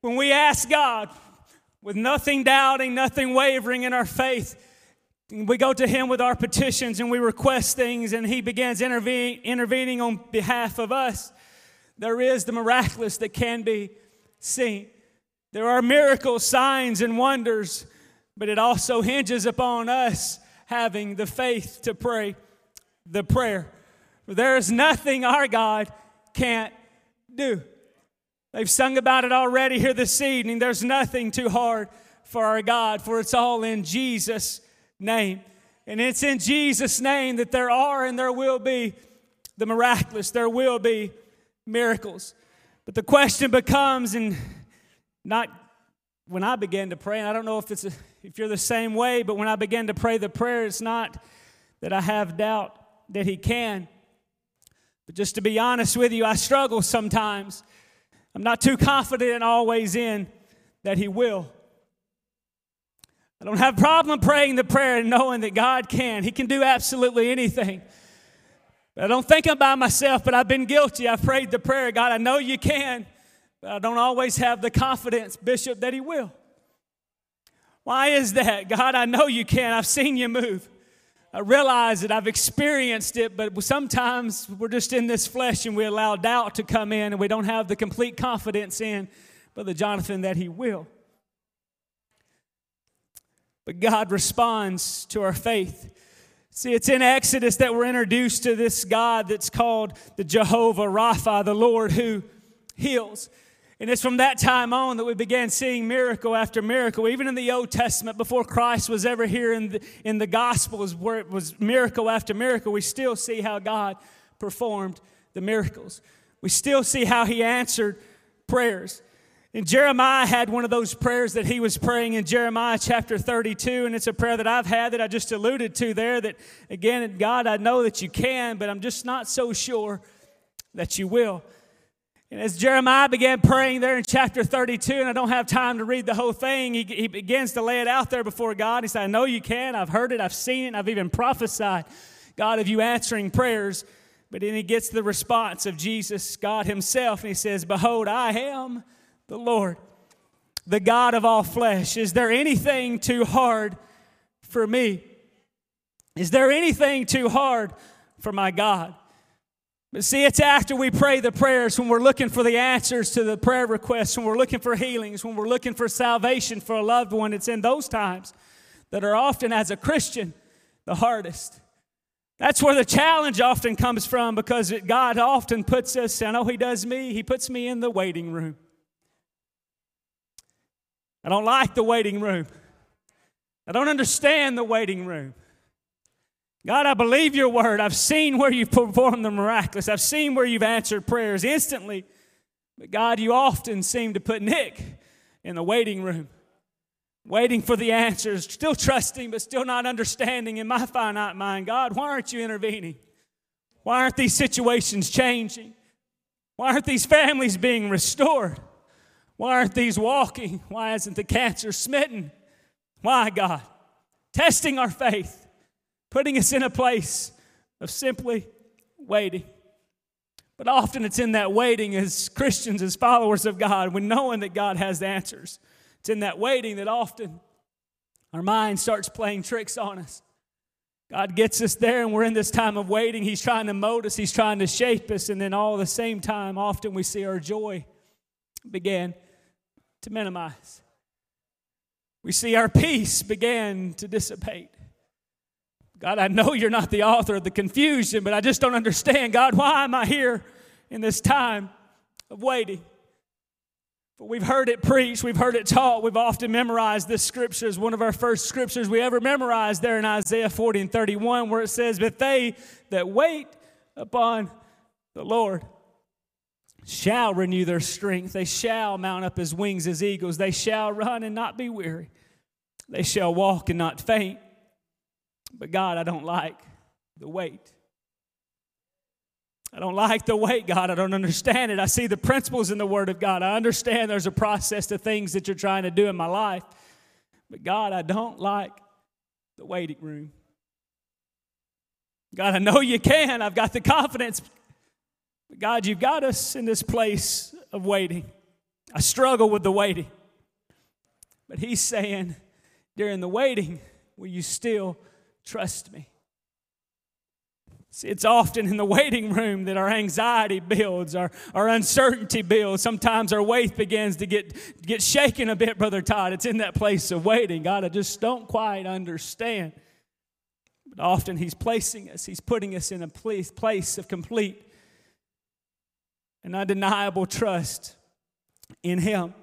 when we ask God with nothing doubting, nothing wavering in our faith, we go to Him with our petitions and we request things, and He begins intervene, intervening on behalf of us. There is the miraculous that can be seen. There are miracles, signs, and wonders, but it also hinges upon us having the faith to pray the prayer. There is nothing our God can't do. They've sung about it already here this evening. There's nothing too hard for our God, for it's all in Jesus' name. And it's in Jesus' name that there are and there will be the miraculous, there will be miracles. But the question becomes, and not when I began to pray, and I don't know if it's a, if you're the same way, but when I began to pray the prayer, it's not that I have doubt that He can. But just to be honest with you, I struggle sometimes. I'm not too confident and always in that He will. I don't have a problem praying the prayer and knowing that God can. He can do absolutely anything. But I don't think I'm by myself, but I've been guilty. I've prayed the prayer, God, I know you can, but I don't always have the confidence, Bishop, that He will. Why is that? God, I know you can. I've seen you move. I realize that I've experienced it, but sometimes we're just in this flesh and we allow doubt to come in and we don't have the complete confidence in Brother Jonathan that He will. But God responds to our faith. See, it's in Exodus that we're introduced to this God that's called the Jehovah Rapha, the Lord who heals. And it's from that time on that we began seeing miracle after miracle. Even in the Old Testament, before Christ was ever here in the, in the Gospels, where it was miracle after miracle, we still see how God performed the miracles. We still see how He answered prayers. And Jeremiah had one of those prayers that he was praying in Jeremiah chapter 32, and it's a prayer that I've had that I just alluded to there. That again, God, I know that you can, but I'm just not so sure that you will. And as Jeremiah began praying there in chapter 32, and I don't have time to read the whole thing, he, he begins to lay it out there before God. He said, I know you can. I've heard it. I've seen it. I've even prophesied, God, of you answering prayers. But then he gets the response of Jesus, God Himself, and He says, Behold, I am the Lord, the God of all flesh. Is there anything too hard for me? Is there anything too hard for my God? But see, it's after we pray the prayers, when we're looking for the answers to the prayer requests, when we're looking for healings, when we're looking for salvation for a loved one, it's in those times that are often, as a Christian, the hardest. That's where the challenge often comes from because God often puts us, I know He does me, He puts me in the waiting room. I don't like the waiting room. I don't understand the waiting room. God, I believe your word. I've seen where you've performed the miraculous. I've seen where you've answered prayers instantly. But God, you often seem to put Nick in the waiting room, waiting for the answers, still trusting, but still not understanding in my finite mind. God, why aren't you intervening? Why aren't these situations changing? Why aren't these families being restored? Why aren't these walking? Why isn't the cancer smitten? Why, God? Testing our faith, putting us in a place of simply waiting. But often it's in that waiting as Christians, as followers of God, when knowing that God has the answers. It's in that waiting that often our mind starts playing tricks on us. God gets us there, and we're in this time of waiting. He's trying to mold us, He's trying to shape us, and then all the same time, often we see our joy begin to minimize. We see our peace begin to dissipate. God, I know you're not the author of the confusion, but I just don't understand. God, why am I here in this time of waiting? But we've heard it preached, we've heard it taught, we've often memorized this scripture as one of our first scriptures we ever memorized there in Isaiah 40 and 31, where it says, But they that wait upon the Lord shall renew their strength. They shall mount up as wings as eagles. They shall run and not be weary. They shall walk and not faint. But God, I don't like the wait. I don't like the wait, God. I don't understand it. I see the principles in the Word of God. I understand there's a process to things that you're trying to do in my life. But God, I don't like the waiting room. God, I know you can. I've got the confidence. But God, you've got us in this place of waiting. I struggle with the waiting. But he's saying, during the waiting, will you still trust me? See, it's often in the waiting room that our anxiety builds, our, our uncertainty builds. Sometimes our faith begins to get, get shaken a bit, Brother Todd. It's in that place of waiting. God, I just don't quite understand. But often He's placing us, He's putting us in a place, place of complete and undeniable trust in Him.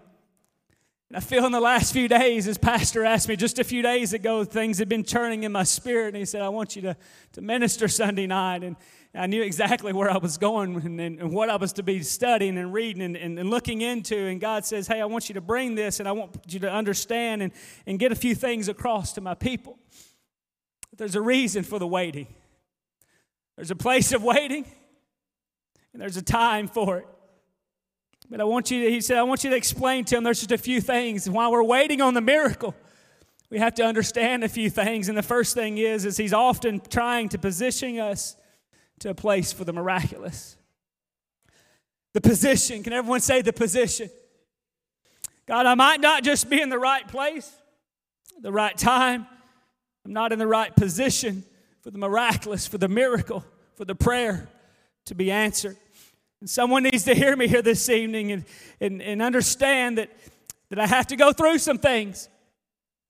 And I feel in the last few days, as Pastor asked me just a few days ago, things had been churning in my spirit. And he said, I want you to, to minister Sunday night. And I knew exactly where I was going and, and, and what I was to be studying and reading and, and, looking into. And God says, Hey, I want you to bring this and I want you to understand and, and get a few things across to my people. There's a reason for the waiting, there's a place of waiting, and there's a time for it. But I want you to, he said, I want you to explain to him there's just a few things. While we're waiting on the miracle, we have to understand a few things. And the first thing is, is he's often trying to position us to a place for the miraculous. The position. Can everyone say the position? God, I might not just be in the right place, the right time. I'm not in the right position for the miraculous, for the miracle, for the prayer to be answered. And someone needs to hear me here this evening and, and, and understand that, that I have to go through some things.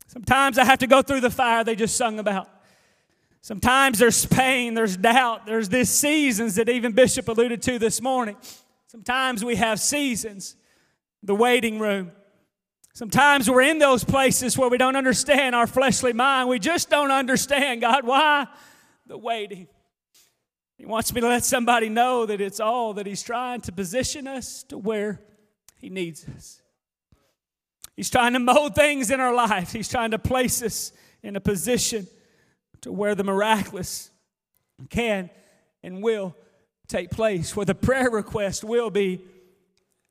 Sometimes I have to go through the fire they just sung about. Sometimes there's pain, there's doubt, there's these seasons that even Bishop alluded to this morning. Sometimes we have seasons, the waiting room. Sometimes we're in those places where we don't understand our fleshly mind. We just don't understand, God, why the waiting. He wants me to let somebody know that it's all that He's trying to position us to where He needs us. He's trying to mold things in our life, He's trying to place us in a position to where the miraculous can and will take place, where the prayer request will be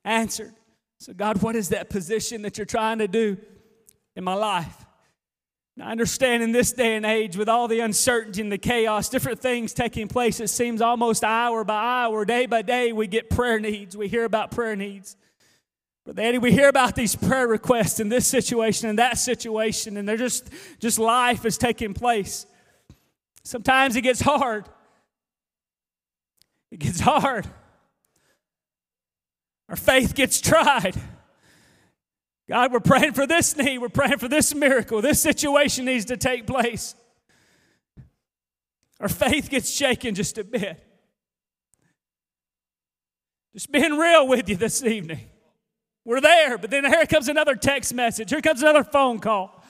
answered. So, God, what is that position that you're trying to do in my life? Now, I understand in this day and age, with all the uncertainty and the chaos, different things taking place, it seems almost hour by hour, day by day, we get prayer needs. We hear about prayer needs. But Eddie, we hear about these prayer requests in this situation and that situation, and they're just, just life is taking place. Sometimes it gets hard. It gets hard. Our faith gets tried. God, we're praying for this need. We're praying for this miracle. This situation needs to take place. Our faith gets shaken just a bit. Just being real with you this evening. We're there, but then here comes another text message. Here comes another phone call.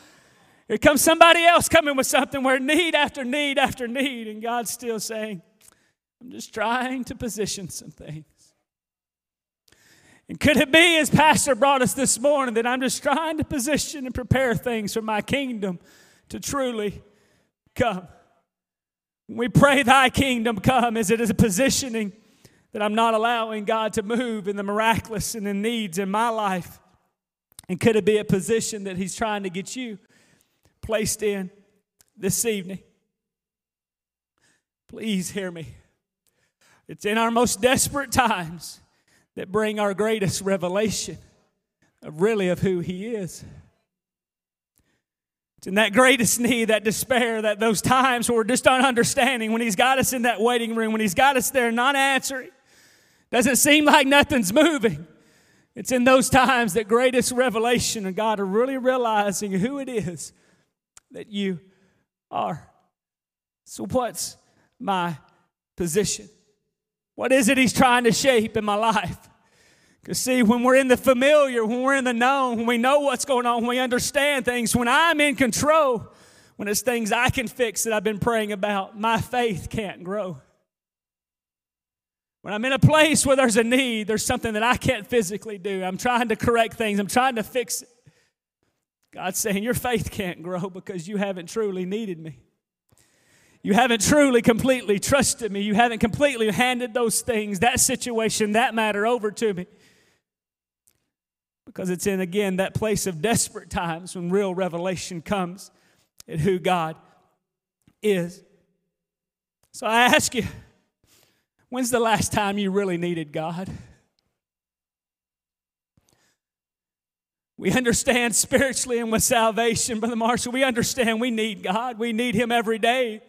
Here comes somebody else coming with something where need after need after need, and God's still saying, I'm just trying to position some things. And could it be, as Pastor brought us this morning, that I'm just trying to position and prepare things for my kingdom to truly come? We pray, Thy kingdom come, is it a positioning that I'm not allowing God to move in the miraculous and the needs in my life? And could it be a position that He's trying to get you placed in this evening? Please hear me. It's in our most desperate times that bring our greatest revelation of really of who He is. It's in that greatest need, that despair, that those times where we're just not understanding, when He's got us in that waiting room, when He's got us there not answering, doesn't seem like nothing's moving. It's in those times that greatest revelation of God are really realizing who it is that you are. So, what's my position? What is it He's trying to shape in my life? Because, see, when we're in the familiar, when we're in the known, when we know what's going on, when we understand things, when I'm in control, when it's things I can fix that I've been praying about, my faith can't grow. When I'm in a place where there's a need, there's something that I can't physically do. I'm trying to correct things, I'm trying to fix it. God's saying, Your faith can't grow because you haven't truly needed me. You haven't truly, completely trusted me. You haven't completely handed those things, that situation, that matter over to me. Because it's in, again, that place of desperate times when real revelation comes at who God is. So I ask you, when's the last time you really needed God? We understand spiritually and with salvation, Brother Marshall, we understand we need God. We need Him every day.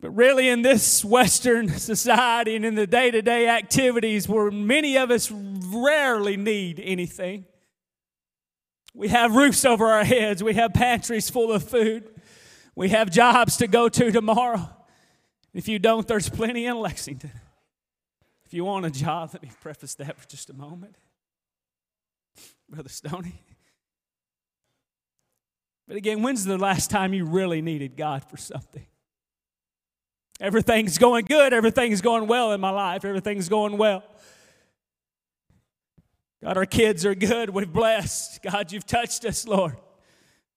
But really, in this Western society and in the day to day activities where many of us rarely need anything, we have roofs over our heads, we have pantries full of food, we have jobs to go to tomorrow. If you don't, there's plenty in Lexington. If you want a job, let me preface that for just a moment. Brother Stoney. But again, when's the last time you really needed God for something? Everything's going good. Everything's going well in my life. Everything's going well. God, our kids are good. We've blessed. God, you've touched us, Lord.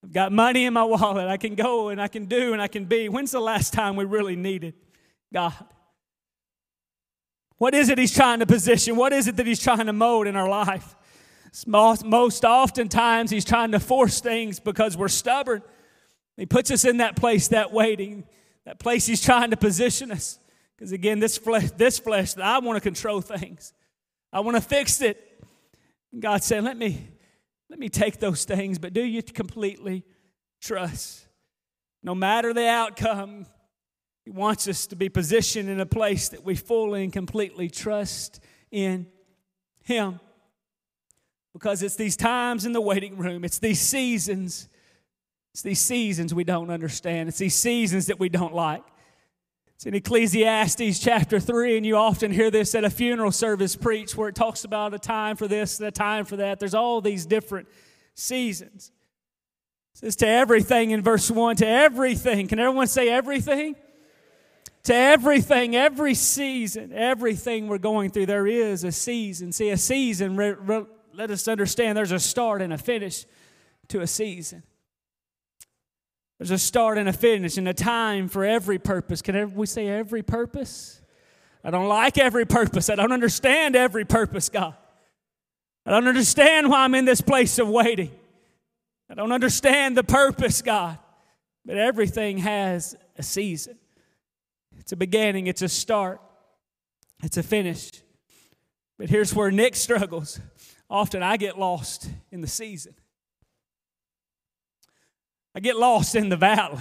I've got money in my wallet. I can go and I can do and I can be. When's the last time we really needed God? What is it He's trying to position? What is it that He's trying to mold in our life? Most, most oftentimes, He's trying to force things because we're stubborn. He puts us in that place, that waiting. That place He's trying to position us. Because again, this flesh, this flesh, I want to control things. I want to fix it. And God said, let me, let me take those things, but do you completely trust? No matter the outcome, He wants us to be positioned in a place that we fully and completely trust in Him. Because it's these times in the waiting room, it's these seasons it's these seasons we don't understand. It's these seasons that we don't like. It's in Ecclesiastes chapter 3, and you often hear this at a funeral service preached where it talks about a time for this and a time for that. There's all these different seasons. It says to everything in verse 1, to everything. Can everyone say everything? To everything, every season, everything we're going through, there is a season. See, a season, re, re, let us understand there's a start and a finish to a season. There's a start and a finish and a time for every purpose. Can we say every purpose? I don't like every purpose. I don't understand every purpose, God. I don't understand why I'm in this place of waiting. I don't understand the purpose, God. But everything has a season. It's a beginning, it's a start, it's a finish. But here's where Nick struggles. Often I get lost in the season. I get lost in the valley.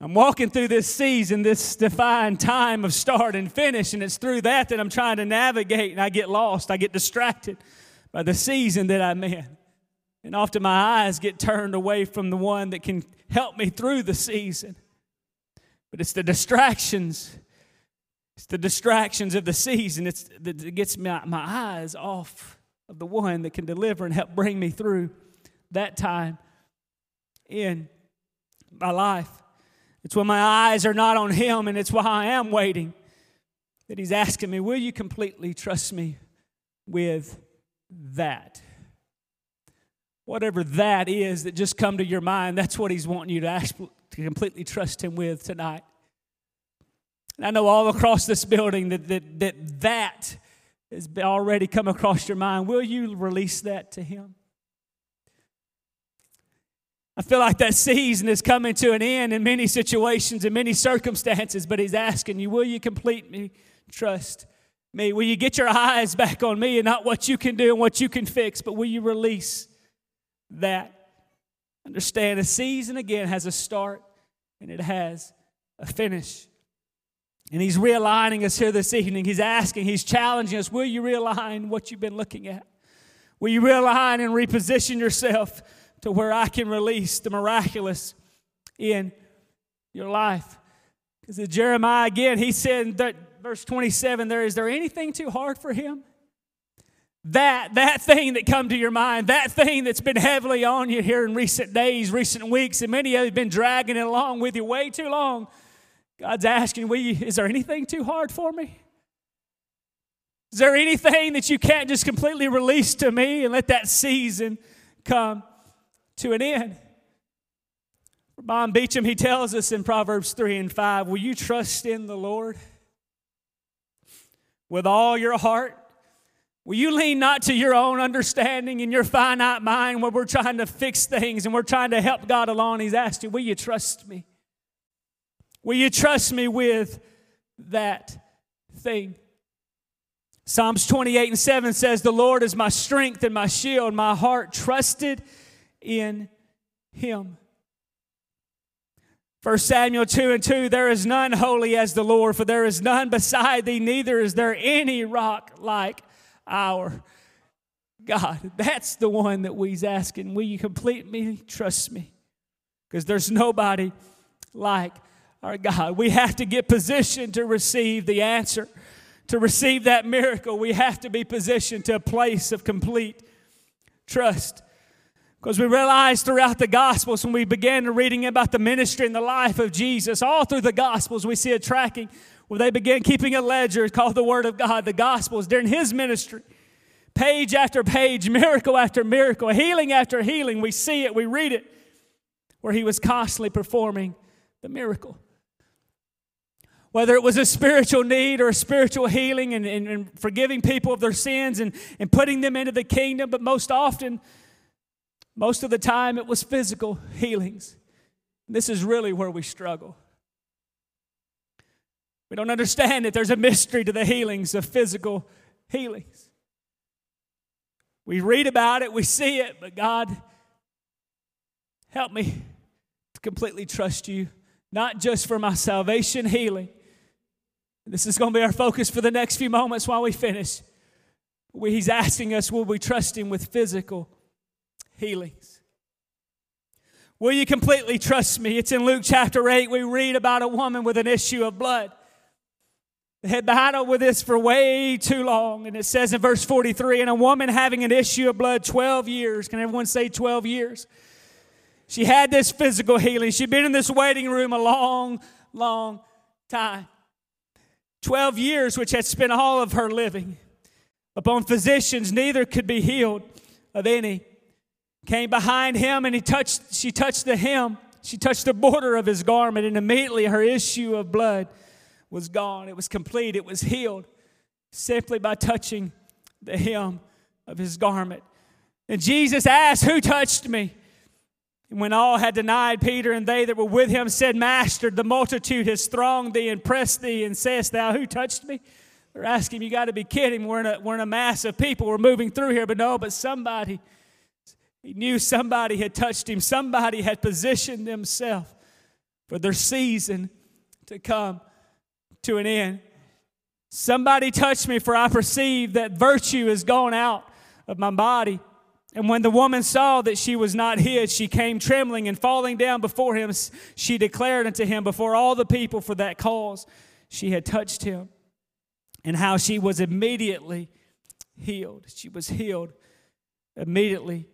I'm walking through this season, this defined time of start and finish, and it's through that that I'm trying to navigate, and I get lost. I get distracted by the season that I'm in. And often my eyes get turned away from the one that can help me through the season. But it's the distractions. It's the distractions of the season. It's that gets my, my eyes off of the one that can deliver and help bring me through that time in my life. It's when my eyes are not on Him, and it's why I am waiting that He's asking me, Will you completely trust me with that? Whatever that is that just come to your mind, that's what He's wanting you to, ask, to completely trust Him with tonight. And I know all across this building that that, that, that has already come across your mind. Will you release that to Him? I feel like that season is coming to an end in many situations, in many circumstances, but He's asking you, will you complete me? Trust me. Will you get your eyes back on me and not what you can do and what you can fix, but will you release that? Understand a season again has a start and it has a finish. And He's realigning us here this evening. He's asking, He's challenging us, will you realign what you've been looking at? Will you realign and reposition yourself? To where I can release the miraculous in your life. Because Jeremiah again, he said that verse 27 there is there anything too hard for him? That that thing that come to your mind, that thing that's been heavily on you here in recent days, recent weeks, and many of you have been dragging it along with you way too long. God's asking, you, is there anything too hard for me? Is there anything that you can't just completely release to me and let that season come to an end. Bob Beecham, he tells us in Proverbs 3 and 5 Will you trust in the Lord with all your heart? Will you lean not to your own understanding and your finite mind where we're trying to fix things and we're trying to help God along? He's asked you, Will you trust me? Will you trust me with that thing? Psalms 28 and 7 says, The Lord is my strength and my shield. My heart trusted in him. 1 Samuel 2 and 2 There is none holy as the Lord, for there is none beside thee, neither is there any rock like our God. That's the one that we's asking. Will you complete me? trust me? Because there's nobody like our God. We have to get positioned to receive the answer. To receive that miracle, we have to be positioned to a place of complete trust. Because we realize throughout the Gospels, when we began reading about the ministry and the life of Jesus, all through the Gospels, we see a tracking where they began keeping a ledger called the Word of God, the Gospels, during His ministry. Page after page, miracle after miracle, healing after healing, we see it, we read it, where He was constantly performing the miracle. Whether it was a spiritual need or a spiritual healing and, and, and forgiving people of their sins and, and putting them into the kingdom, but most often, most of the time, it was physical healings. This is really where we struggle. We don't understand that there's a mystery to the healings of physical healings. We read about it, we see it, but God, help me to completely trust you, not just for my salvation healing. This is going to be our focus for the next few moments while we finish. He's asking us, will we trust Him with physical healings. Will you completely trust me? It's in Luke chapter 8. We read about a woman with an issue of blood. They had battled with this for way too long. And it says in verse 43 and a woman having an issue of blood 12 years. Can everyone say 12 years? She had this physical healing. She'd been in this waiting room a long, long time. 12 years, which had spent all of her living. Upon physicians, neither could be healed of any came behind him and he touched, she touched the hem. She touched the border of his garment, and immediately her issue of blood was gone. It was complete. It was healed simply by touching the hem of his garment. And Jesus asked, Who touched me? And when all had denied, Peter and they that were with him said, Master, the multitude has thronged thee and pressed thee, and sayest thou, Who touched me? They're asking, You got to be kidding. We're in, a, we're in a mass of people. We're moving through here. But no, but somebody he knew somebody had touched him, somebody had positioned themselves for their season to come to an end. Somebody touched me, for I perceive that virtue is gone out of my body. And when the woman saw that she was not hid, she came trembling and falling down before him. She declared unto him before all the people for that cause she had touched him, and how she was immediately healed. She was healed immediately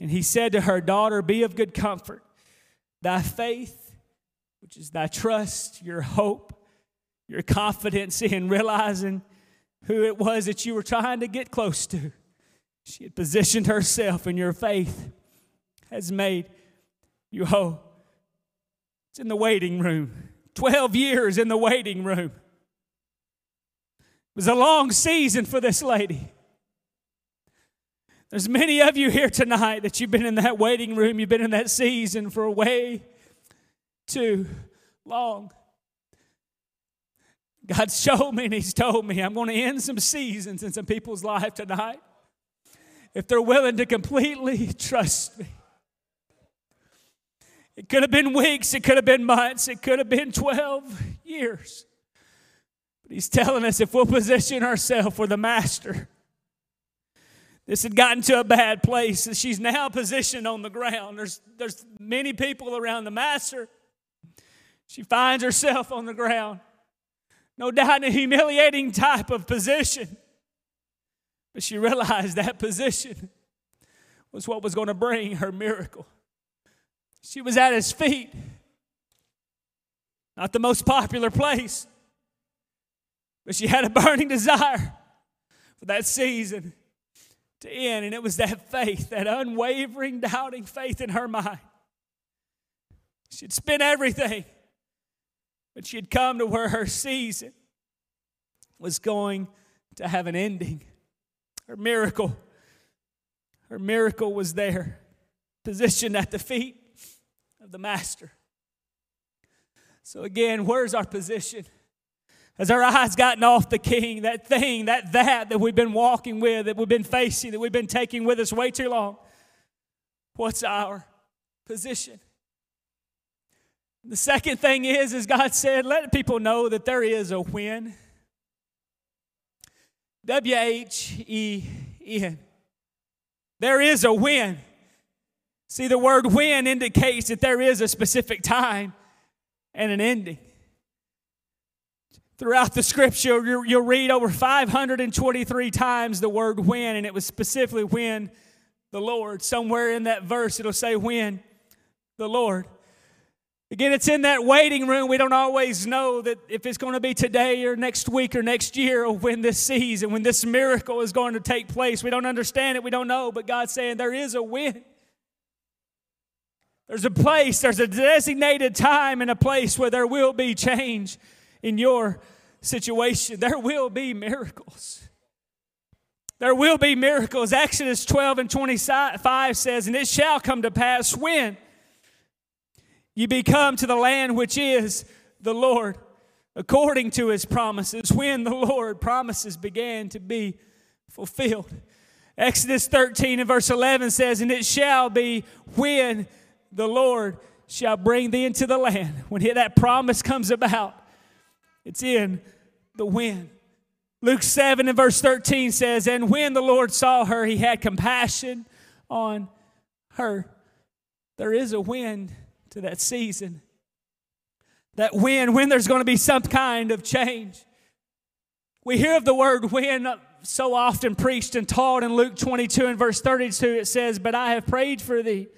and he said to her, Daughter, be of good comfort. Thy faith, which is thy trust, your hope, your confidence in realizing who it was that you were trying to get close to. She had positioned herself, and your faith has made you whole. It's in the waiting room. 12 years in the waiting room. It was a long season for this lady. There's many of you here tonight that you've been in that waiting room, you've been in that season for way too long. God showed me and He's told me I'm going to end some seasons in some people's life tonight if they're willing to completely trust me. It could have been weeks, it could have been months, it could have been 12 years. But He's telling us if we'll position ourselves for the Master this had gotten to a bad place. She's now positioned on the ground. There's, there's many people around the master. She finds herself on the ground. No doubt a humiliating type of position. But she realized that position was what was going to bring her miracle. She was at his feet. Not the most popular place, but she had a burning desire for that season to end. And it was that faith, that unwavering, doubting faith in her mind. She'd spent everything, but she'd come to where her season was going to have an ending. Her miracle, her miracle was there, positioned at the feet of the Master. So, again, where's our position? Has our eyes gotten off the king, that thing, that that that we've been walking with, that we've been facing, that we've been taking with us way too long? What's our position? The second thing is, as God said, let people know that there is a win. W H E N. There is a win. See, the word win indicates that there is a specific time and an ending. Throughout the scripture, you'll read over 523 times the word when, and it was specifically when the Lord. Somewhere in that verse, it'll say when the Lord. Again, it's in that waiting room. We don't always know that if it's going to be today or next week or next year or when this season, when this miracle is going to take place. We don't understand it. We don't know. But God's saying there is a when. There's a place, there's a designated time and a place where there will be change in your situation. There will be miracles. There will be miracles. Exodus 12 and 25 says, And it shall come to pass when you become to the land which is the Lord, according to his promises, when the Lord promises began to be fulfilled. Exodus 13 and verse 11 says, And it shall be when the Lord shall bring thee into the land. When that promise comes about, it's in the wind. Luke 7 and verse 13 says, And when the Lord saw her, he had compassion on her. There is a wind to that season. That wind, when there's going to be some kind of change. We hear of the word wind so often preached and taught in Luke 22 and verse 32. It says, But I have prayed for thee.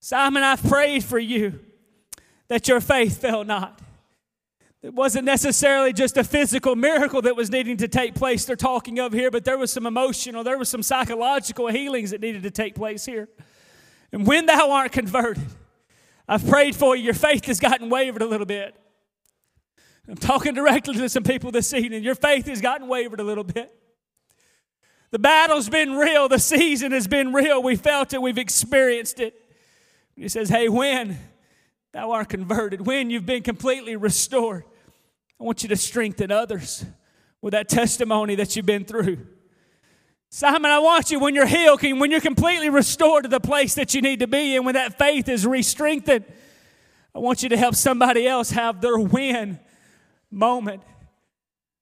Simon, I've prayed for you that your faith fail not. It wasn't necessarily just a physical miracle that was needing to take place they're talking of here, but there was some emotional, there was some psychological healings that needed to take place here. And when thou art converted, I've prayed for you, your faith has gotten wavered a little bit. I'm talking directly to some people this evening. Your faith has gotten wavered a little bit. The battle's been real, the season has been real. We felt it, we've experienced it. He says, Hey, when thou art converted, when you've been completely restored, I want you to strengthen others with that testimony that you've been through. Simon, I want you when you're healed, when you're completely restored to the place that you need to be in, when that faith is re strengthened, I want you to help somebody else have their win moment.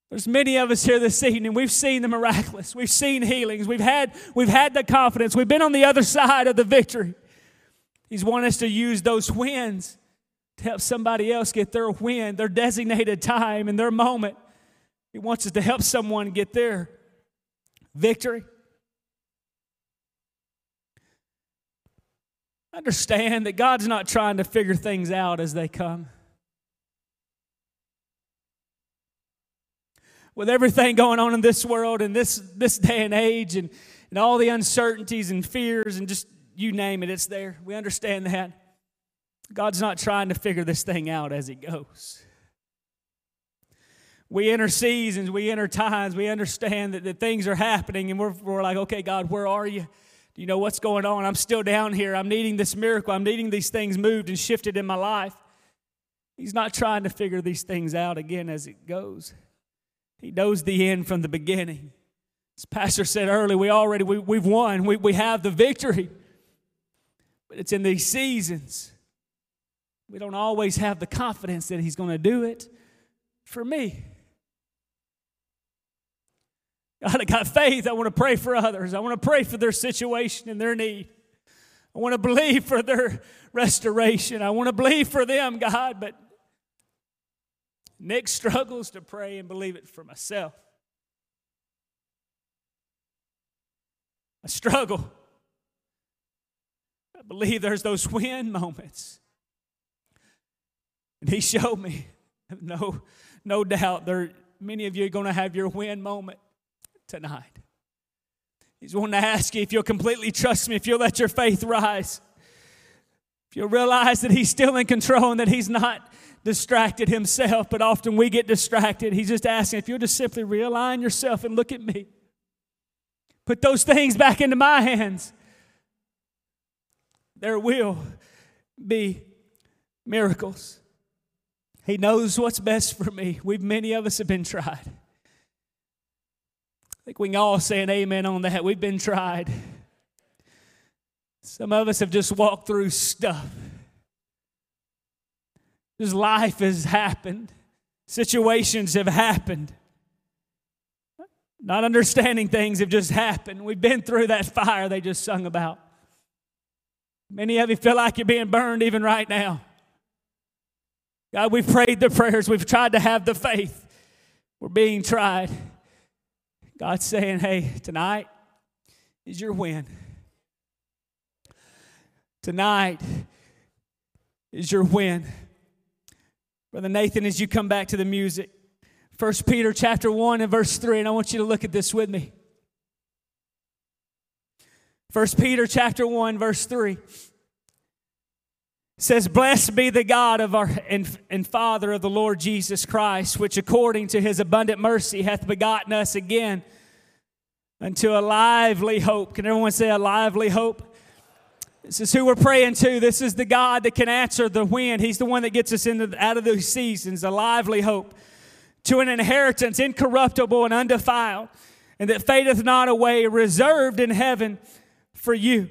There's many of us here this evening. We've seen the miraculous. We've seen healings. We've had, we've had the confidence. We've been on the other side of the victory. He's wanting us to use those wins to help somebody else get their win, their designated time, and their moment. He wants us to help someone get their victory. Understand that God's not trying to figure things out as they come. With everything going on in this world and this, this day and age and, and all the uncertainties and fears and just you name it, it's there. We understand that. God's not trying to figure this thing out as it goes. We enter seasons, we enter times, we understand that, that things are happening, and we're, we're like, okay, God, where are you? Do you know what's going on? I'm still down here. I'm needing this miracle. I'm needing these things moved and shifted in my life. He's not trying to figure these things out again as it goes. He knows the end from the beginning. As Pastor said earlier, we already we, we've won. We, we have the victory. But it's in these seasons we don't always have the confidence that He's going to do it for me. God, I got faith. I want to pray for others. I want to pray for their situation and their need. I want to believe for their restoration. I want to believe for them, God, but Nick struggles to pray and believe it for myself. I struggle. I believe there's those win moments and he showed me, no, no doubt, there many of you are going to have your win moment tonight. He's wanting to ask you if you'll completely trust me, if you'll let your faith rise, if you'll realize that He's still in control and that He's not distracted Himself, but often we get distracted. He's just asking if you'll just simply realign yourself and look at me. Put those things back into my hands. There will be miracles. He knows what's best for me. We've many of us have been tried. I think we can all say an amen on that. We've been tried. Some of us have just walked through stuff. Just life has happened. Situations have happened. Not understanding things have just happened. We've been through that fire they just sung about. Many of you feel like you're being burned even right now. God, we've prayed the prayers, we've tried to have the faith. We're being tried. God's saying, hey, tonight is your win. Tonight is your win. Brother Nathan, as you come back to the music, 1 Peter chapter 1 and verse 3, and I want you to look at this with me. 1 Peter chapter 1 verse 3 says blessed be the God of our and, and Father of the Lord Jesus Christ which according to his abundant mercy hath begotten us again unto a lively hope. Can everyone say a lively hope? This is who we're praying to. This is the God that can answer the wind. He's the one that gets us into, out of those seasons, a lively hope. To an inheritance incorruptible and undefiled, and that fadeth not away, reserved in heaven for you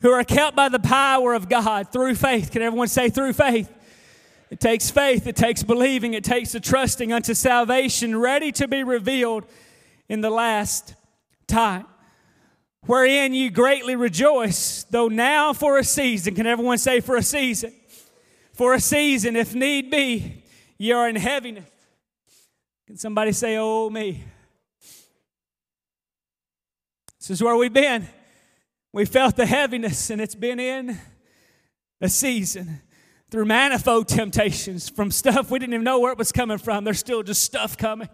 who are kept by the power of God through faith. Can everyone say through faith? It takes faith, it takes believing, it takes the trusting unto salvation, ready to be revealed in the last time. Wherein you greatly rejoice, though now for a season. Can everyone say for a season? For a season, if need be, you are in heaviness. Can somebody say, Oh, me? This is where we've been. We felt the heaviness, and it's been in a season through manifold temptations from stuff we didn't even know where it was coming from. There's still just stuff coming.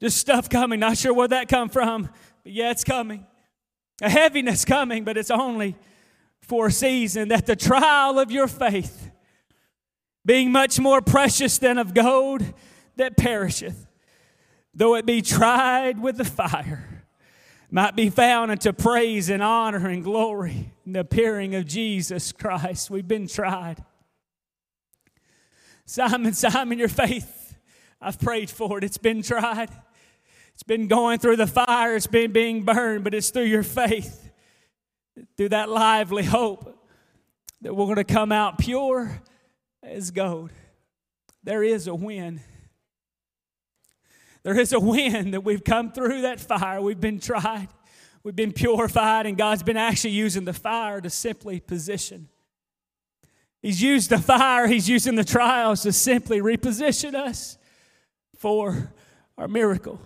Just stuff coming. Not sure where that come from, but yeah, it's coming. A heaviness coming, but it's only for a season. That the trial of your faith, being much more precious than of gold that perisheth, though it be tried with the fire might be found unto praise and honor and glory in the appearing of Jesus Christ. We've been tried. Simon, Simon, your faith, I've prayed for it. It's been tried. It's been going through the fire, it's been being burned, but it's through your faith, through that lively hope, that we're going to come out pure as gold. There is a win. There is a wind that we've come through that fire. We've been tried, we've been purified, and God's been actually using the fire to simply position. He's used the fire, He's using the trials to simply reposition us for our miracle.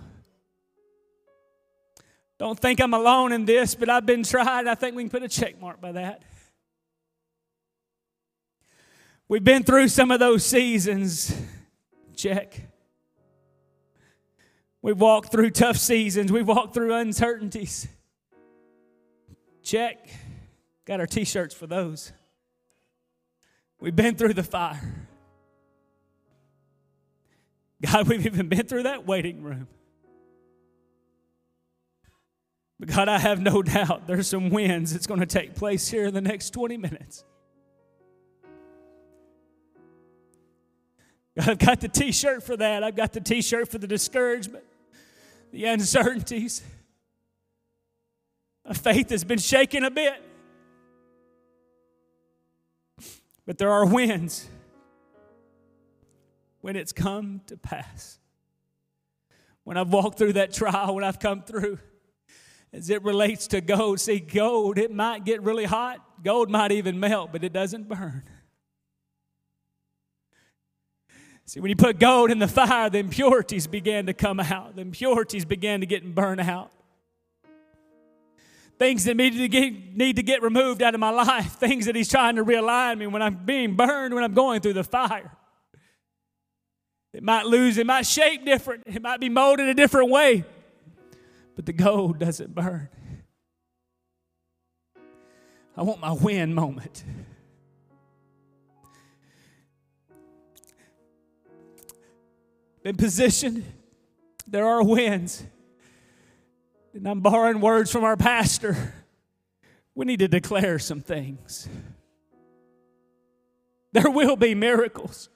Don't think I'm alone in this, but I've been tried. I think we can put a check mark by that. We've been through some of those seasons. Check. We've walked through tough seasons. We've walked through uncertainties. Check. Got our t shirts for those. We've been through the fire. God, we've even been through that waiting room. But God, I have no doubt there's some wins that's going to take place here in the next 20 minutes. God, I've got the t shirt for that. I've got the t shirt for the discouragement the uncertainties. My faith has been shaken a bit. But there are wins when it's come to pass. When I've walked through that trial, when I've come through, as it relates to gold, see, gold, it might get really hot, gold might even melt, but it doesn't burn. See, when you put gold in the fire, the impurities began to come out. The impurities began to get burned out. Things that need to, get, need to get removed out of my life, things that He's trying to realign me when I'm being burned, when I'm going through the fire. It might lose, it might shape different, it might be molded a different way, but the gold doesn't burn. I want my win moment. Been positioned. There are winds. And I'm borrowing words from our pastor. We need to declare some things. There will be miracles.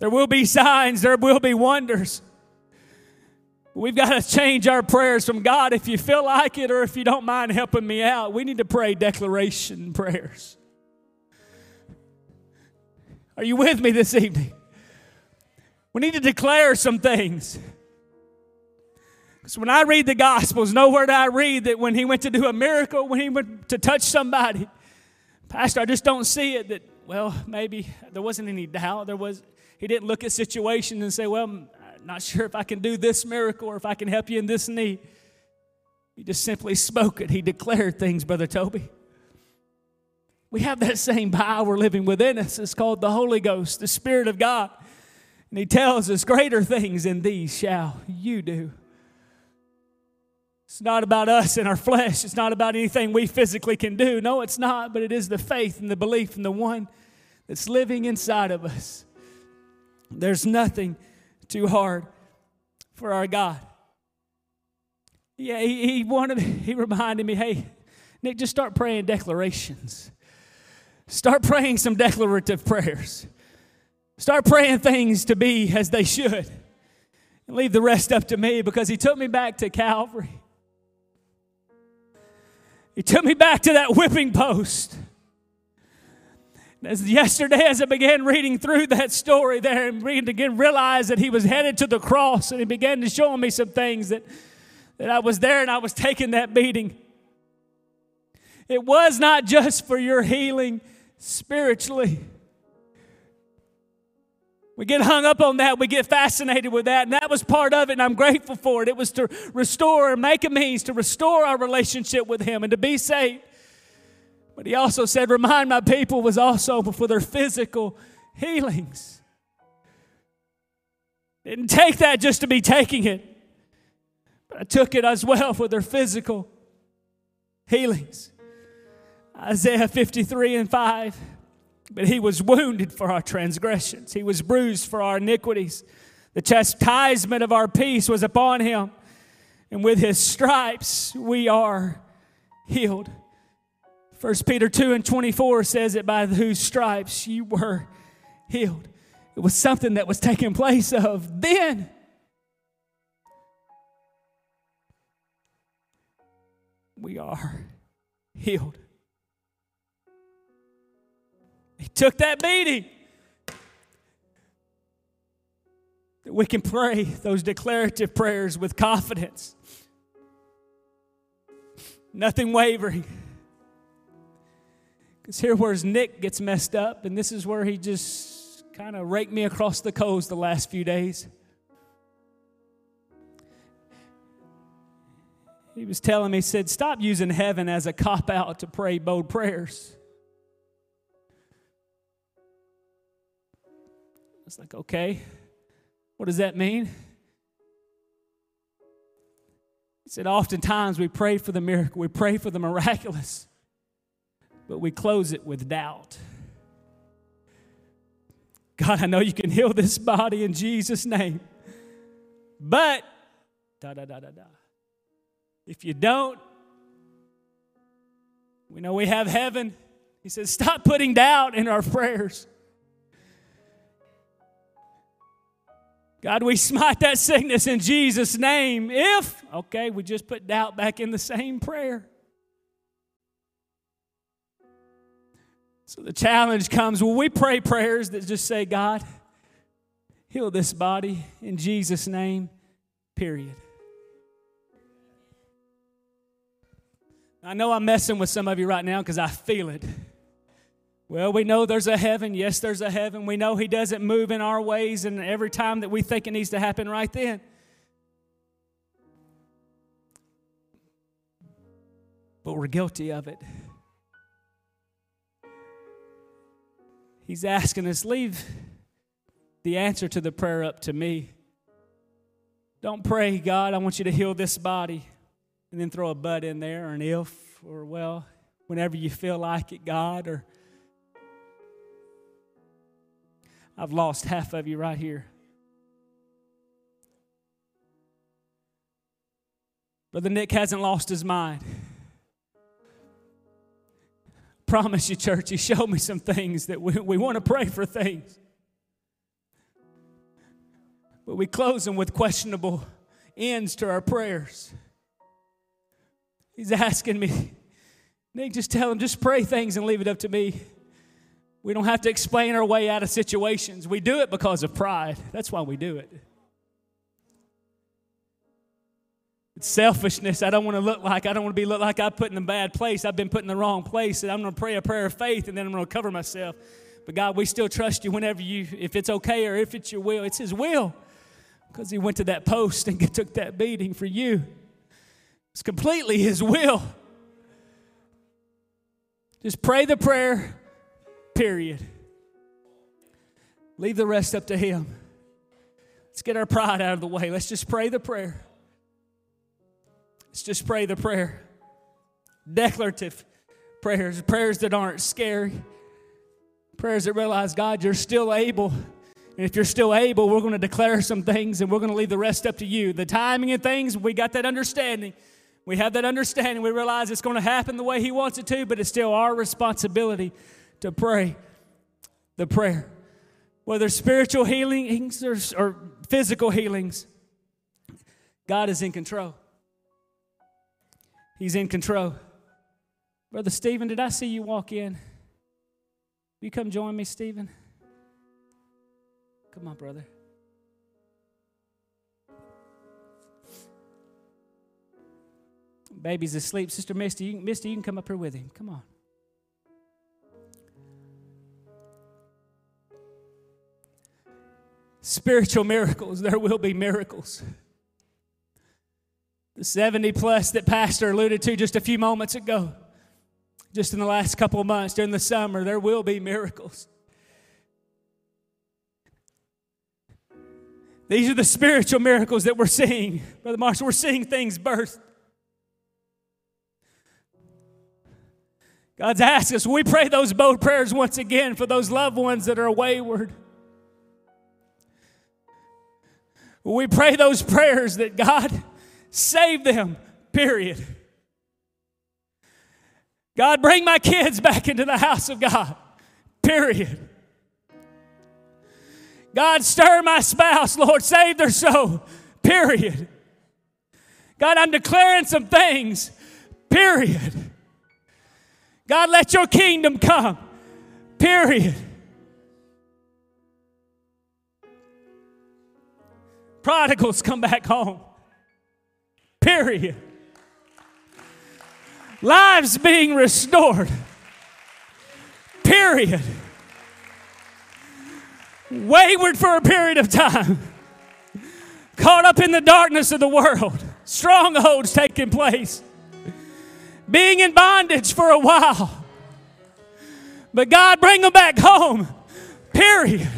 There will be signs, there will be wonders. We've got to change our prayers from God if you feel like it or if you don't mind helping me out. We need to pray declaration prayers. Are you with me this evening? We need to declare some things. Because when I read the Gospels, nowhere do I read that when he went to do a miracle, when he went to touch somebody, Pastor, I just don't see it that, well, maybe there wasn't any doubt. There was, he didn't look at situations and say, well, I'm not sure if I can do this miracle or if I can help you in this need. He just simply spoke it. He declared things, Brother Toby. We have that same power living within us. It's called the Holy Ghost, the Spirit of God. And He tells us, Greater things than these shall you do. It's not about us and our flesh. It's not about anything we physically can do. No, it's not, but it is the faith and the belief in the one that's living inside of us. There's nothing too hard for our God. Yeah, he, he wanted, he reminded me, hey, Nick, just start praying declarations. Start praying some declarative prayers. Start praying things to be as they should. And leave the rest up to me because he took me back to Calvary. He took me back to that whipping post. As yesterday, as I began reading through that story there and began to realize that he was headed to the cross, and he began to show me some things that, that I was there and I was taking that beating. It was not just for your healing spiritually. We get hung up on that. We get fascinated with that. And that was part of it, and I'm grateful for it. It was to restore and make a means to restore our relationship with Him and to be saved. But He also said, Remind my people was also for their physical healings. Didn't take that just to be taking it, but I took it as well for their physical healings. Isaiah 53 and 5. But he was wounded for our transgressions, he was bruised for our iniquities. The chastisement of our peace was upon him, and with his stripes we are healed. 1 Peter 2 and 24 says it by whose stripes you were healed. It was something that was taking place of then. We are healed. He took that beating. That We can pray those declarative prayers with confidence, nothing wavering. Because here where's Nick gets messed up, and this is where he just kind of raked me across the coals the last few days. He was telling me, he said, stop using heaven as a cop out to pray bold prayers. It's like, okay, what does that mean? He said, oftentimes we pray for the miracle, we pray for the miraculous, but we close it with doubt. God, I know you can heal this body in Jesus' name, but da da da da da. If you don't, we know we have heaven. He says, stop putting doubt in our prayers. God, we smite that sickness in Jesus' name. If, okay, we just put doubt back in the same prayer. So the challenge comes when we pray prayers that just say, God, heal this body in Jesus' name, period. I know I'm messing with some of you right now because I feel it. Well, we know there's a heaven. Yes, there's a heaven. We know He doesn't move in our ways, and every time that we think it needs to happen right then. But we're guilty of it. He's asking us, leave the answer to the prayer up to me. Don't pray, God, I want you to heal this body, and then throw a but in there, or an if, or well, whenever you feel like it, God, or I've lost half of you right here. Brother Nick hasn't lost his mind. Promise you, church, he showed me some things that we, we want to pray for things. but we close them with questionable ends to our prayers. He's asking me, Nick, just tell him, just pray things and leave it up to me. We don't have to explain our way out of situations. We do it because of pride. That's why we do it. It's selfishness. I don't want to look like, I don't want to be look like I put in a bad place. I've been put in the wrong place. And I'm going to pray a prayer of faith and then I'm going to cover myself. But God, we still trust you whenever you, if it's okay or if it's your will. It's His will because He went to that post and took that beating for you. It's completely His will. Just pray the prayer period. Leave the rest up to Him. Let's get our pride out of the way. Let's just pray the prayer. Let's just pray the prayer. Declarative prayers, prayers that aren't scary, prayers that realize, God, you're still able. And if you're still able, we're going to declare some things and we're going to leave the rest up to you. The timing and things, we got that understanding. We have that understanding. We realize it's going to happen the way He wants it to, but it's still our responsibility to pray the prayer. Whether spiritual healings or, or physical healings, God is in control. He's in control. Brother Stephen, did I see you walk in? You come join me, Stephen? Come on, brother. Baby's asleep. Sister Misty, you, Misty, you can come up here with him. Come on. Spiritual miracles, there will be miracles. The 70 plus that Pastor alluded to just a few moments ago, just in the last couple of months during the summer, there will be miracles. These are the spiritual miracles that we're seeing. Brother Marshall, we're seeing things birth. God's asked us, we pray those bold prayers once again for those loved ones that are wayward. We pray those prayers that God save them, period. God, bring my kids back into the house of God, period. God, stir my spouse, Lord, save their soul, period. God, I'm declaring some things, period. God, let your kingdom come, period. Prodigals come back home. Period. Lives being restored. Period. Wayward for a period of time. Caught up in the darkness of the world. Strongholds taking place. Being in bondage for a while. But God, bring them back home. Period.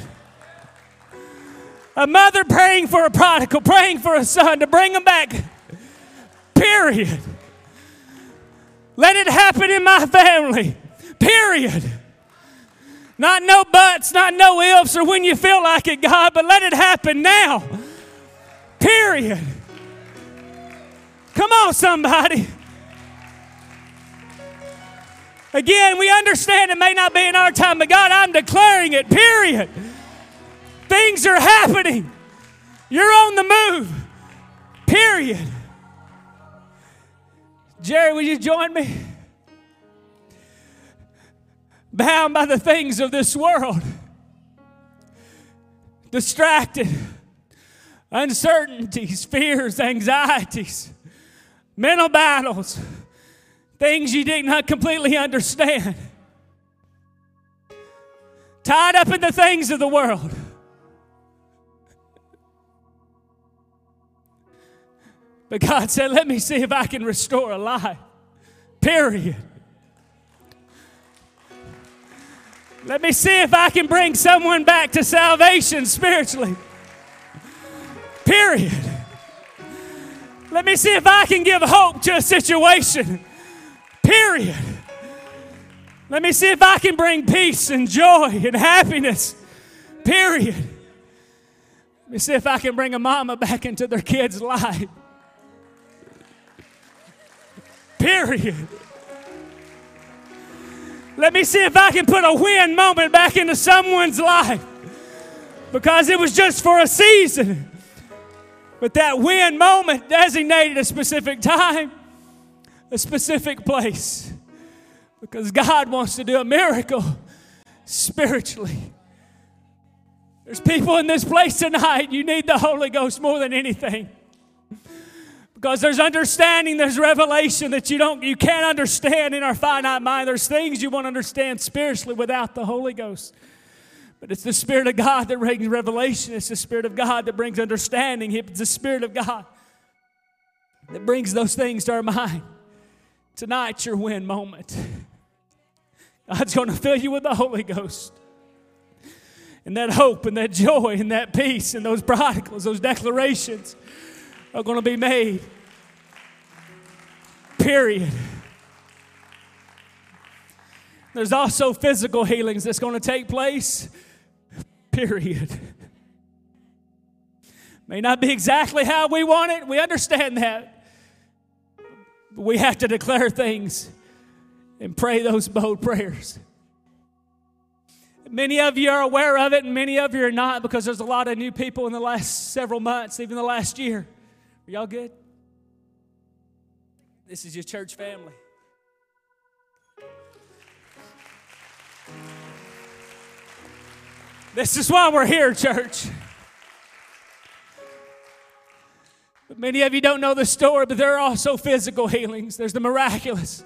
A mother praying for a prodigal, praying for a son to bring him back. Period. Let it happen in my family. Period. Not no buts, not no ifs, or when you feel like it, God, but let it happen now. Period. Come on, somebody. Again, we understand it may not be in our time, but God, I'm declaring it. Period. Things are happening. You're on the move. Period. Jerry, will you join me? Bound by the things of this world, distracted, uncertainties, fears, anxieties, mental battles, things you did not completely understand, tied up in the things of the world. But God said, Let me see if I can restore a life. Period. Let me see if I can bring someone back to salvation spiritually. Period. Let me see if I can give hope to a situation. Period. Let me see if I can bring peace and joy and happiness. Period. Let me see if I can bring a mama back into their kid's life. Period. Let me see if I can put a win moment back into someone's life because it was just for a season. But that win moment designated a specific time, a specific place. Because God wants to do a miracle spiritually. There's people in this place tonight, you need the Holy Ghost more than anything. Because there's understanding, there's revelation that you don't you can't understand in our finite mind. There's things you won't understand spiritually without the Holy Ghost. But it's the Spirit of God that brings revelation. It's the Spirit of God that brings understanding. It's the Spirit of God that brings those things to our mind. Tonight's your win moment. God's going to fill you with the Holy Ghost. And that hope and that joy and that peace and those prodigals, those declarations are going to be made. Period. There's also physical healings that's going to take place. Period. May not be exactly how we want it. We understand that. But we have to declare things and pray those bold prayers. Many of you are aware of it, and many of you are not because there's a lot of new people in the last several months, even the last year. Are y'all good? This is your church family. This is why we're here, church. But many of you don't know the story, but there are also physical healings. There's the miraculous.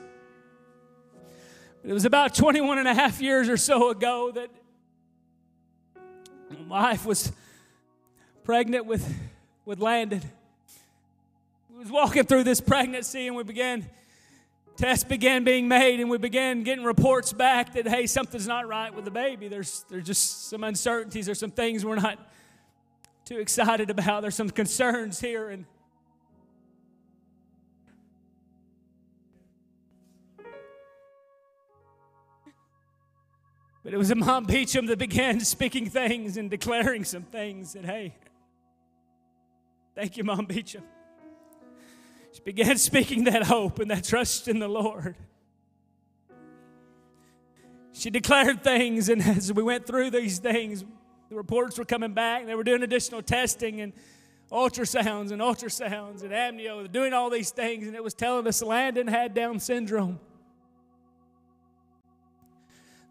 It was about 21 and a half years or so ago that my wife was pregnant with, with Landon was walking through this pregnancy and we began tests began being made and we began getting reports back that hey something's not right with the baby. There's there's just some uncertainties. There's some things we're not too excited about. There's some concerns here and But it was a Mom Beecham that began speaking things and declaring some things that, hey, thank you, Mom Beecham. She began speaking that hope and that trust in the Lord. She declared things, and as we went through these things, the reports were coming back. They were doing additional testing and ultrasounds and ultrasounds and amnio, doing all these things, and it was telling us Landon had Down syndrome.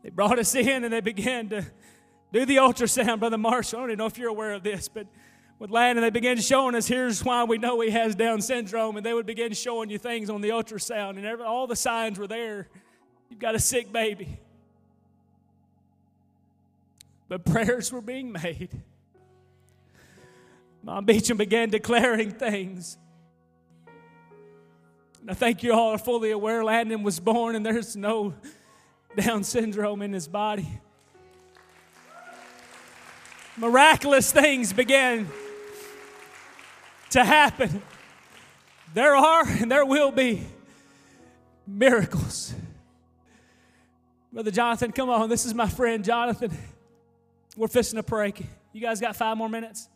They brought us in and they began to do the ultrasound, Brother Marshall. I don't even know if you're aware of this, but with Landon, they began showing us here's why we know he has Down syndrome, and they would begin showing you things on the ultrasound, and every, all the signs were there. You've got a sick baby. But prayers were being made. Mom Beecham began declaring things. And I think you all are fully aware Landon was born and there's no Down syndrome in his body. Miraculous things began to happen. There are and there will be miracles. Brother Jonathan, come on. This is my friend Jonathan. We're fishing a pray. You guys got five more minutes?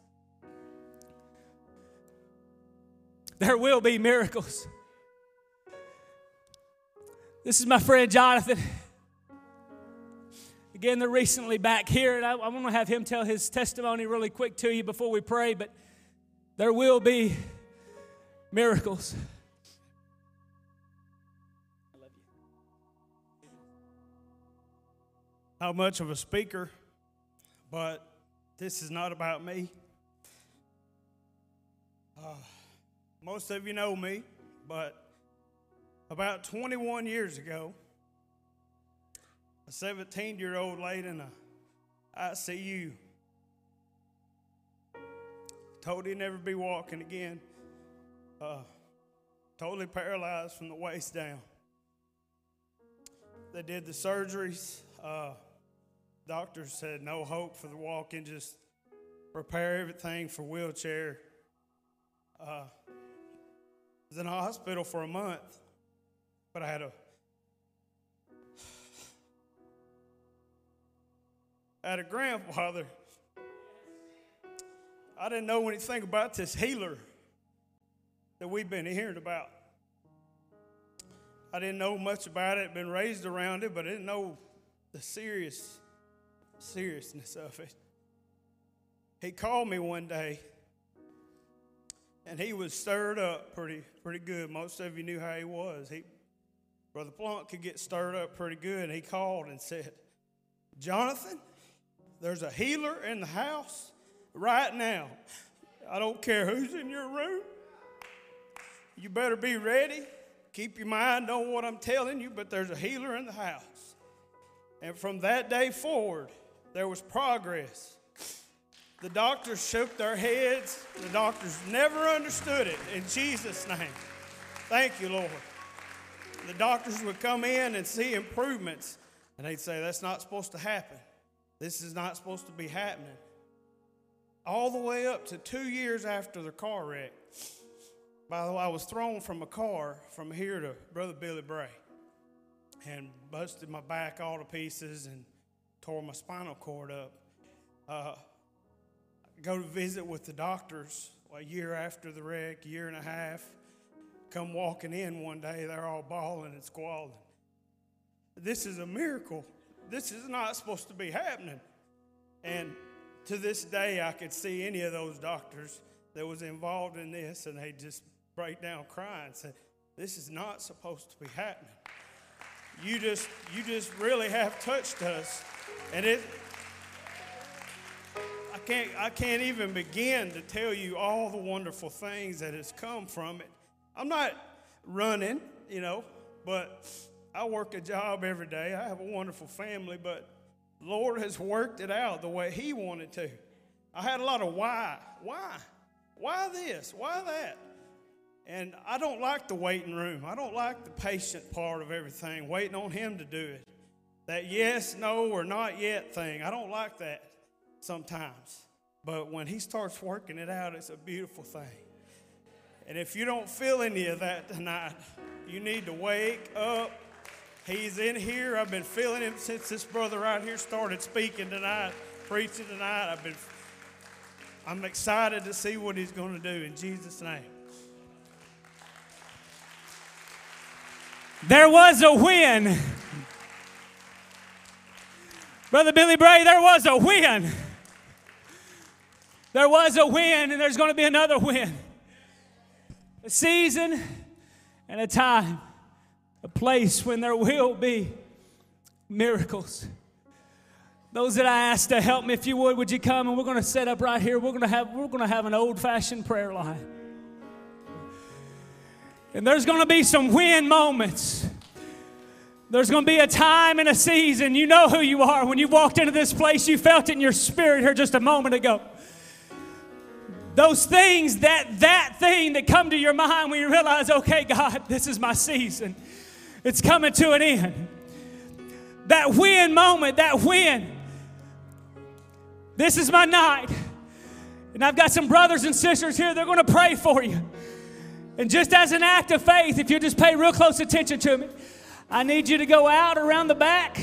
There will be miracles. This is my friend Jonathan. Again, they're recently back here, and I, I want to have him tell his testimony really quick to you before we pray, but there will be miracles. How much of a speaker, but this is not about me. Uh, most of you know me, but about 21 years ago, a 17 year old laid in a ICU. Told he'd never be walking again. Uh, totally paralyzed from the waist down. They did the surgeries. Uh, doctors said no hope for the walking, just prepare everything for wheelchair. Uh, was in a hospital for a month, but I had a I had a grandfather. I didn't know anything about this healer that we've been hearing about. I didn't know much about it, been raised around it, but I didn't know the serious seriousness of it. He called me one day and he was stirred up pretty pretty good. Most of you knew how he was. He Brother Plunk could get stirred up pretty good, and he called and said, Jonathan, there's a healer in the house right now. I don't care who's in your room. You better be ready. Keep your mind on what I'm telling you, but there's a healer in the house. And from that day forward, there was progress. The doctors shook their heads. The doctors never understood it in Jesus' name. Thank you, Lord. The doctors would come in and see improvements, and they'd say, That's not supposed to happen. This is not supposed to be happening. All the way up to two years after the car wreck. By the way, I was thrown from a car from here to Brother Billy Bray and busted my back all to pieces and tore my spinal cord up. Uh, go to visit with the doctors a year after the wreck, year and a half. Come walking in one day, they're all bawling and squalling. This is a miracle. This is not supposed to be happening. And to this day, I could see any of those doctors that was involved in this, and they just break down crying and say, "This is not supposed to be happening." You just, you just really have touched us, and it. I can't, I can't even begin to tell you all the wonderful things that has come from it. I'm not running, you know, but I work a job every day. I have a wonderful family, but Lord has worked it out the way He wanted to. I had a lot of why, why, why this, why that. And I don't like the waiting room. I don't like the patient part of everything, waiting on Him to do it. That yes, no, or not yet thing. I don't like that sometimes. But when He starts working it out, it's a beautiful thing. And if you don't feel any of that tonight, you need to wake up. He's in here. I've been feeling him since this brother right here started speaking tonight, preaching tonight. I've been I'm excited to see what he's going to do in Jesus' name. There was a win. Brother Billy Bray, there was a win. There was a win, and there's going to be another win. A season and a time, a place when there will be miracles. Those that I asked to help me, if you would, would you come? And we're going to set up right here. We're going to have, we're going to have an old fashioned prayer line. And there's going to be some win moments. There's going to be a time and a season. You know who you are. When you walked into this place, you felt it in your spirit here just a moment ago. Those things, that that thing that come to your mind when you realize, okay, God, this is my season. It's coming to an end. That win moment, that win. This is my night. And I've got some brothers and sisters here, they're going to pray for you. And just as an act of faith, if you just pay real close attention to me, I need you to go out around the back.